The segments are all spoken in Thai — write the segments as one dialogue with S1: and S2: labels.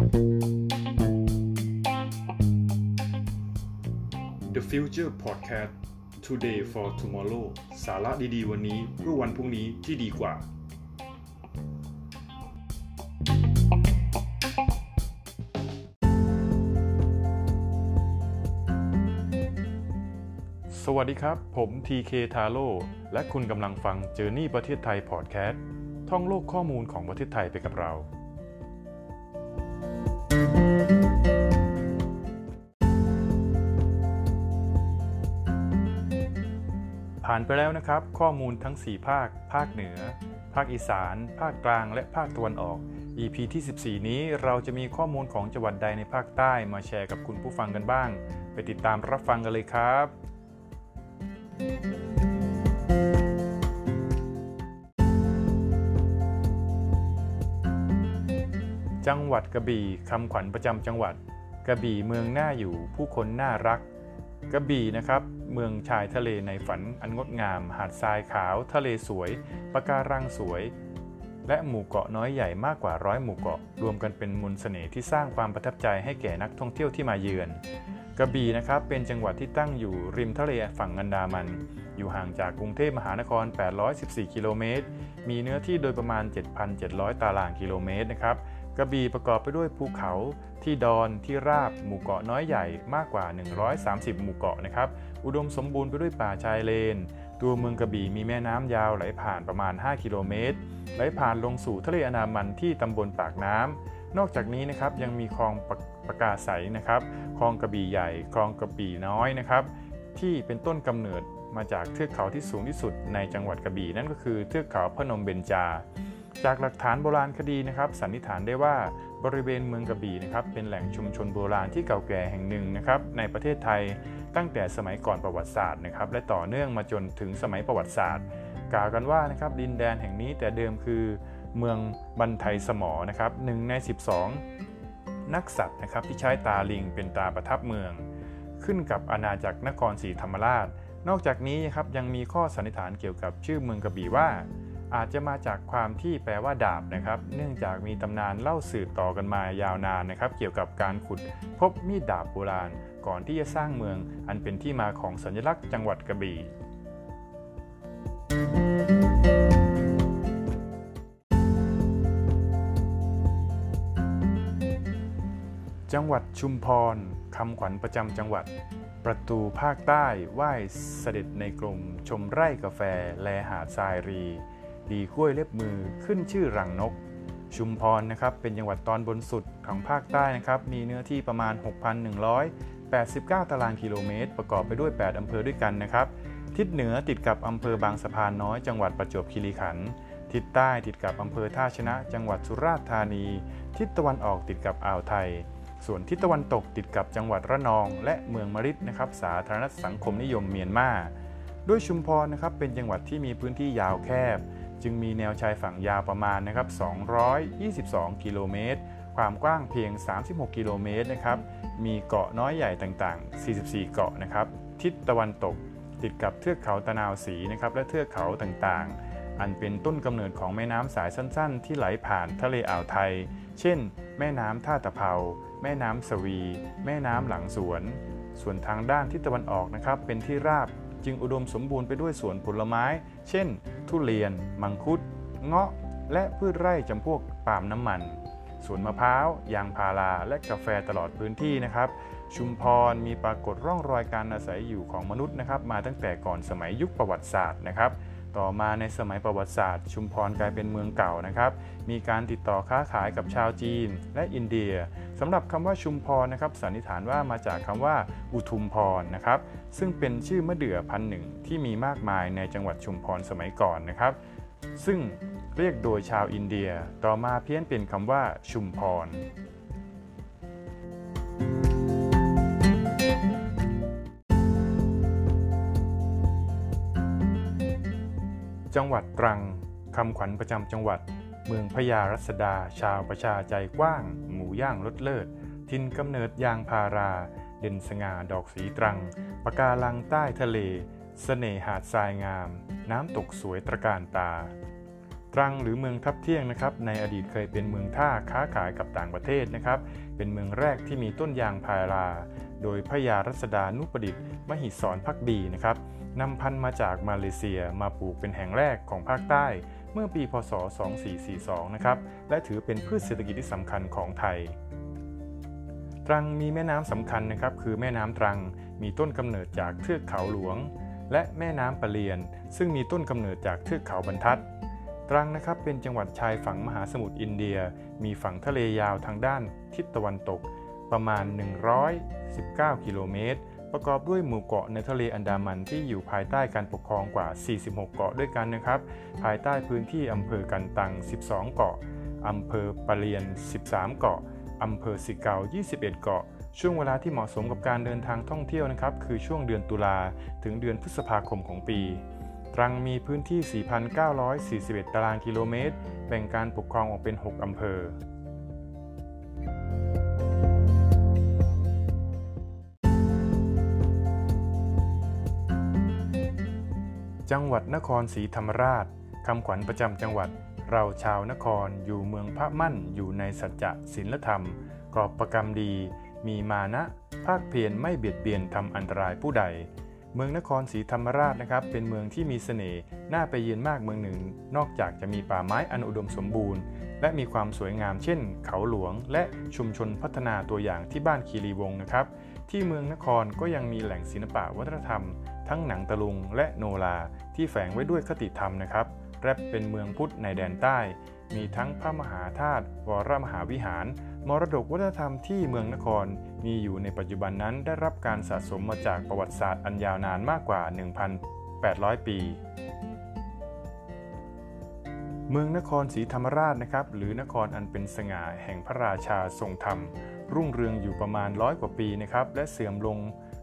S1: The Future Podcast Today for Tomorrow สาระดีๆ วันนี้เพื่อวันพรุ่งนี้ที่ดีกว่า สวัสดีครับ ผม TK t a r o และคุณกำลังฟัง Journey ประเทศไทย Podcast ท่องโลกข้อมูลของประเทศไทยไปกับเรา ผ่านไปแล้วนะครับ ข้อมูลทั้ง 4 ภาค ภาคเหนือ ภาคอีสาน ภาคกลาง และภาคตะวันออก EP ที่ 14 นี้เราจะมีข้อมูลของจังหวัดใดในภาคใต้มาแชร์กับคุณผู้ฟังกันบ้าง ไปติดตามรับฟังกันเลยครับ จังหวัดกระบี่คำขวัญประจำจังหวัด กระบี่เมืองน่าอยู่ผู้คนน่ารัก กระบี่นะครับ เมืองชายทะเลในฝันอันงดงาม หาดทรายขาว ทะเลสวยปะการังสวย และหมู่เกาะน้อยใหญ่มากกว่าร้อยหมู่เกาะ รวมกันเป็นมนต์เสน่ห์ที่สร้างความประทับใจให้แก่นักท่องเที่ยวที่มาเยือนกระบี่นะครับเป็นจังหวัดที่ตั้งอยู่ริมทะเลฝั่งอันดามัน อยู่ห่างจากกรุงเทพมหานคร 814 กิโลเมตร มีเนื้อที่โดยประมาณ 7,700 ตารางกิโลเมตรนะครับกระบี่ประกอบไปด้วยภูเขาที่ดอนที่ราบหมู่เกาะน้อยใหญ่มากกว่า 130 หมู่เกาะนะครับ อุดมสมบูรณ์ไปด้วยป่าชายเลน ตัวเมืองกระบี่มีแม่น้ำยาวไหลผ่านประมาณ 5 กิโลเมตร ไหลผ่านลงสู่ทะเลอันามันที่ตำบลปากน้ำ นอกจากนี้นะครับยังมีคลองปประกาใสนะครับ คลองกระบี่ใหญ่ คลองกระบี่น้อยนะครับ ที่เป็นต้นกำเนิดมาจากเทือกเขาที่สูงที่สุดในจังหวัดกระบี่นั่นก็คือเทือกเขาพนมเบญจา จากหลักฐานโบราณคดีนะครับ สันนิษฐานได้ว่า บริเวณเมืองกระบี่นะครับเป็นแหล่งชุมชนโบราณที่เก่าแก่แห่งหนึ่งนะครับในประเทศไทยตั้งแต่สมัยก่อนประวัติศาสตร์นะครับและต่อเนื่องมาจนถึงสมัยประวัติศาสตร์ กล่าวกันว่านะครับดินแดนแห่งนี้แต่เดิมคือเมืองบันไทยสมอนะครับหนึ่งใน 12 นักสัตว์นะครับที่ใช้ตาลิงเป็นตาประทับเมือง ขึ้นกับอาณาจักรนครศรีธรรมราช นอกจากนี้ครับยังมีข้อสันนิษฐานเกี่ยวกับชื่อเมืองกระบี่ว่า อาจจะมาจากความที่แปลว่าดาบนะครับ เนื่องจากมีตำนานเล่าสืบต่อกันมายาวนานนะครับ เกี่ยวกับการขุดพบมีดดาบโบราณ ก่อนที่จะสร้างเมือง อันเป็นที่มาของสัญลักษณ์จังหวัดกระบี่จังหวัดชุมพรคำขวัญประจำจังหวัด ประตูภาคใต้ไหว้เสด็จในกรมชมไร่กาแฟ แลหาดทรายรี ดีกล้วยเล็บมือขึ้นชื่อรังนก ชุมพรนะครับเป็นจังหวัดตอนบนสุดของภาคใต้นะครับมีเนื้อที่ประมาณ 6,189 ตารางกิโลเมตร ประกอบไปด้วย 8 อำเภอด้วยกันนะครับ ทิศเหนือติดกับอำเภอบางสะพานน้อยจังหวัดประจวบคีรีขันธ์ทิศใต้ติดกับอำเภอท่าชนะ จังหวัดสุราษฎร์ธานี ทิศตะวันออกติดกับอ่าวไทย ส่วนทิศตะวันตกติดกับจังหวัดระนอง และเมืองมริดนะครับ สาธารณสังคมนิยมเมียนมาด้วยชุมพรนะครับเป็นจังหวัดที่มีพื้นที่ยาวแคบ จึงมีแนวชายฝั่งยาวประมาณนะครับ 222 กิโลเมตร ความกว้างเพียง 36 กิโลเมตรนะครับ มีเกาะน้อยใหญ่ต่างๆ 44 เกาะนะครับ ทิศตะวันตกติดกับเทือกเขาตะนาวสีนะครับ และเทือกเขาต่างๆ อันเป็นต้นกำเนิดของแม่น้ำสายสั้น ๆ ที่ไหลผ่านทะเลอ่าวไทย เช่น แม่น้ำท่าตะเภา แม่น้ำสวี แม่น้ำหลังสวน ส่วนทางด้านทิศตะวันออกนะครับ เป็นที่ราบ จึงอุดมสมบูรณ์ไปด้วยสวนผลไม้ เช่น ทุเรียน มังคุด เงาะ และพืชไร่จำพวกปาล์มน้ำมัน สวนมะพร้าว ยางพารา และกาแฟตลอดพื้นที่นะครับ ชุมพรมีปรากฏร่องรอยการอาศัยอยู่ของมนุษย์นะครับ มาตั้งแต่ก่อนสมัยยุคประวัติศาสตร์นะครับ ต่อมาในสมัยประวัติศาสตร์ ชุมพรกลายเป็นเมืองเก่านะครับ มีการติดต่อค้าขายกับชาวจีนและอินเดียสำหรับคำว่าชุมพรนะครับสันนิษฐานว่ามาจากคำว่าอุทุมพรนะครับ ซึ่งเป็นชื่อมะเดื่อพันหนึ่งที่มีมากมายในจังหวัดชุมพรสมัยก่อนนะครับ ซึ่งเรียกโดยชาวอินเดีย ต่อมาเพี้ยนเป็นคำว่าชุมพร จังหวัดตรังคำขวัญประจำจังหวัด เมืองพญารัศดา ชาวประชาใจกว้าง หมูย่างรสเลิศ ทินกำเนิดยางพารา เด่นสง่าดอกสีตรังปะการังใต้ทะเลเสน่หาดทรายงาม น้ำตกสวยตระการตา ตรังหรือเมืองทับเที่ยงนะครับ ในอดีตเคยเป็นเมืองท่าค้าขายกับต่างประเทศนะครับ เป็นเมืองแรกที่มีต้นยางพารา โดยพระยารัศดานุประดิษฐ์มหิศรพักดีนะครับนำพันธุ์มาจากมาเลเซียมาปลูกเป็นแห่งแรกของภาคใต้ เมื่อปีพศ 2442 นะครับ และถือเป็นพืชเศรษฐกิจที่สำคัญของไทย ตรังมีแม่น้ำสำคัญนะครับ คือแม่น้ำตรัง มีต้นกำเนิดจากเทือกเขาหลวง และแม่น้ำปะเลียน ซึ่งมีต้นกำเนิดจากเทือกเขาบรรทัดตรังนะครับเป็นจังหวัดชายฝั่งมหาสมุทรอินเดีย มีฝั่งทะเลยาวทางด้านทิศตะวันตก ประมาณ 119 กิโลเมตร ประกอบด้วยหมู่เกาะในทะเลอันดามันที่อยู่ภายใต้การปกครองกว่า 46 เกาะด้วยกันนะครับ ภายใต้พื้นที่อำเภอกันตัง 12 เกาะอำเภอปะเลียน 13 เกาะอำเภอสิเกา 21 เกาะช่วงเวลาที่เหมาะสมกับการเดินทางท่องเที่ยวนะครับ คือช่วงเดือนตุลาถึงเดือนพฤษภาคมของปี ตรังมีพื้นที่ 4,941 ตารางกิโลเมตร แบ่งการปกครองออกเป็น 6 อำเภอ จังหวัดนครศรีธรรมราชคำขวัญประจำจังหวัด เราชาวนครอยู่เมืองพระมั่นอยู่ในสัจจะศีลธรรม กรอบประกรรมดี มีมานะ ภาคเพียรไม่เบียดเบียนทำอันตรายผู้ใด เมืองนครศรีธรรมราชนะครับ เป็นเมืองที่มีเสน่ห์น่าไปเยือนมากเมืองหนึ่ง นอกจากจะมีป่าไม้อันอุดมสมบูรณ์ และมีความสวยงามเช่น เขาหลวง และชุมชนพัฒนาตัวอย่างที่บ้านคีรีวงศ์นะครับที่เมืองนครก็ยังมีแหล่งศิลปะวัฒนธรรม ทั้งหนังตะลุงและโนราที่แฝงไว้ด้วยคติธรรมนะครับ แรปเป็นเมืองพุทธในแดนใต้ มีทั้งพระมหาธาตุวรมหาวิหาร มรดกวัฒนธรรมที่เมืองนคร มีอยู่ในปัจจุบันนั้นได้รับการสะสมมาจากประวัติศาสตร์อันยาวนานมากกว่า 1,800 ปีเมืองนครศรีธรรมราชนะครับ หรือนครอันเป็นสง่าแห่งพระราชาทรงธรรม รุ่งเรืองอยู่ประมาณร้อยกว่าปีนะครับ และเสื่อมลง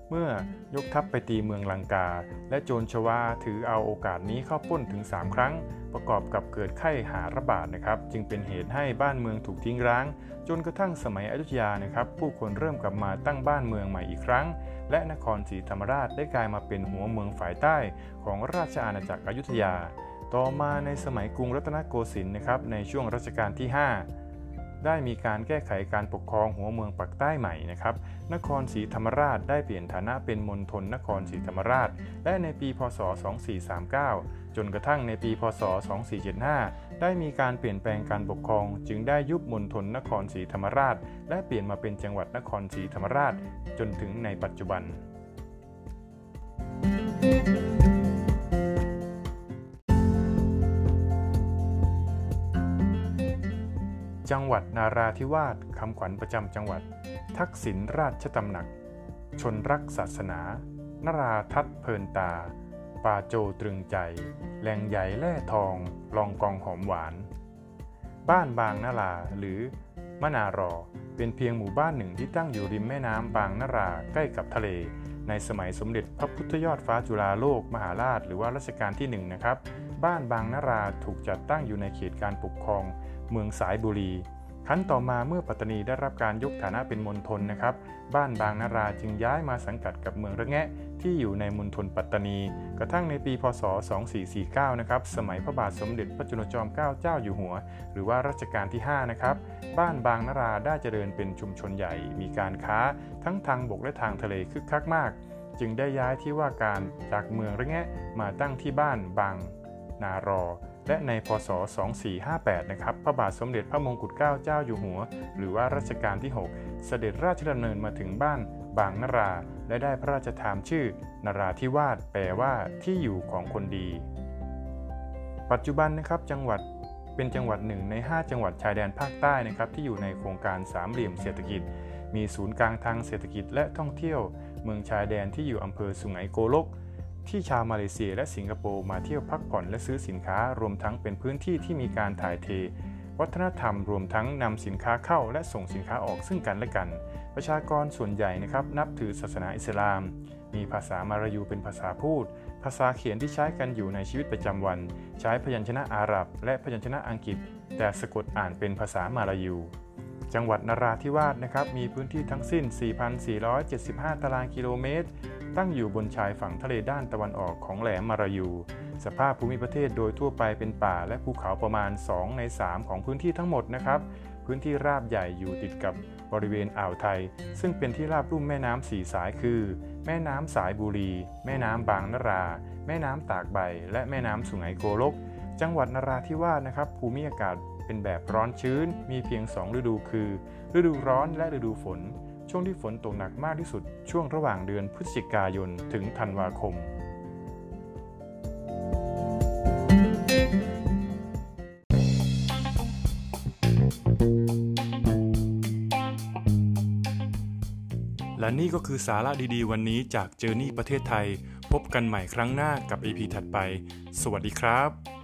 S1: เมื่อยกทัพไปตีเมืองลังกา และโจรชวาถือเอาโอกาสนี้เข้าป้นถึง 3 ครั้ง ประกอบกับเกิดไข้หาระบาดนะครับ จึงเป็นเหตุให้บ้านเมืองถูกทิ้งร้าง จนกระทั่งสมัยอยุธยานะครับ ผู้คนเริ่มกลับมาตั้งบ้านเมืองใหม่อีกครั้ง และนครศรีธรรมราชได้กลายมาเป็นหัวเมืองฝ่ายใต้ ของราชอาณาจักรอยุธยา ต่อมาในสมัยกรุงรัตนโกสินทร์นะครับในช่วงรัชกาลที่ 5 ได้มีการแก้ไขการปกครองหัวเมืองปักใต้ใหม่นะครับ นครศรีธรรมราชได้เปลี่ยนฐานะเป็นมณฑลนครศรีธรรมราช และในปี พศ 2439 จนกระทั่งในปี พศ 2475 ได้มีการเปลี่ยนแปลงการปกครอง จึงได้ยุบมณฑลนครศรีธรรมราช และเปลี่ยนมาเป็นจังหวัดนครศรีธรรมราช จนถึงในปัจจุบัน thank you จังหวัดนาราธิวาสคำขวัญประจำจังหวัด ทักษิณราชตำหนัก ชนรักศาสนา นราทัตเพลินตา ปาโจตรึงใจ แหลงใหญ่แร่ทอง ลองกองหอมหวาน บ้านบางนาลาหรือมนารอ เป็นเพียงหมู่บ้านหนึ่งที่ตั้งอยู่ริมแม่น้ำบางนาราใกล้กับทะเล ในสมัยสมเด็จพระพุทธยอดฟ้าจุฬาโลกมหาราช หรือว่ารัชกาลที่1นนะครับ บ้านบางนาราถูกจัดตั้งอยู่ในเขตการปกครอง เมืองสายบุรีขั้นต่อมาเมื่อปัตตานีได้รับการยกฐานะเป็นมณฑลนะครับ บ้านบางนาราจึงย้ายมาสังกัดกับเมืองระแงะ ที่อยู่ในมณฑลปัตตานี กระทั่งในปีพศ 2449 นะครับ สมัยพระบาทสมเด็จพระจุลจอมเกล้าเจ้าอยู่หัว หรือว่ารัชกาลที่ 5 นะครับ บ้านบางนาราได้เจริญเป็นชุมชนใหญ่ มีการค้าทั้งทางบกและทางทะเลคึกคักมาก จึงได้ย้ายที่ว่าการจากเมืองระแงะมาตั้งที่บ้านบางนารอ และในพศ 2458 นะครับ พระบาทสมเด็จพระมงกุฎเกล้าเจ้าอยู่หัว หรือว่ารัชกาลที่ 6 เสด็จราชดำเนินมาถึงบ้านบางนารา และได้พระราชทานชื่อ นราธิวาสแปลว่าที่อยู่ของคนดี ปัจจุบันนะครับจังหวัดเป็นจังหวัดหนึ่งใน 5 จังหวัดชายแดนภาคใต้นะครับที่อยู่ในโครงการสามเหลี่ยมเศรษฐกิจ มีศูนย์กลางทางเศรษฐกิจและท่องเที่ยว เมืองชายแดนที่อยู่อำเภอสุไหงโกลก ที่ชาวมาเลเซียและสิงคโปร์มาเที่ยวพักผ่อนและซื้อสินค้ารวมทั้งเป็นพื้นที่ที่มีการถ่ายเท วัฒนธรรมรวมทั้งนำสินค้าเข้าและส่งสินค้าออกซึ่งกันและกัน ประชากรส่วนใหญ่นะครับนับถือศาสนาอิสลาม มีภาษามารายูเป็นภาษาพูด ภาษาเขียนที่ใช้กันอยู่ในชีวิตประจำวัน ใช้พยัญชนะอาหรับ และพยัญชนะอังกฤษ แต่สะกดอ่านเป็นภาษามาลายูจังหวัดนราธิวาสนะครับมีพื้นที่ทั้งสิ้น 4,475 ตารางกิโลเมตร ตั้งอยู่บนชายฝั่งทะเลด้านตะวันออกของแหลมมารายู สภาพภูมิประเทศโดยทั่วไปเป็นป่าและภูเขาประมาณ 2 ใน 3 ของพื้นที่ทั้งหมดนะครับ พื้นที่ราบใหญ่อยู่ติดกับบริเวณอ่าวไทย ซึ่งเป็นที่ราบลุ่มแม่น้ำสีสายคือ แม่น้ำสายบุรี แม่น้ำบางนรา แม่น้ำตากใบ และแม่น้ำสุไหงโกลก จังหวัดนราธิวาสนะครับ ภูมิอากาศเป็นแบบร้อนชื้น มีเพียง 2 ฤดูคือ ฤดูร้อนและฤดูฝน ช่วงที่ฝนตกหนักมากที่สุดช่วงระหว่างเดือนพฤศจิกายนถึงธันวาคม และนี่ก็คือสาระดีๆ วันนี้จากเจอร์นี่ประเทศไทย พบกันใหม่ครั้งหน้ากับ EP ถัดไป สวัสดีครับ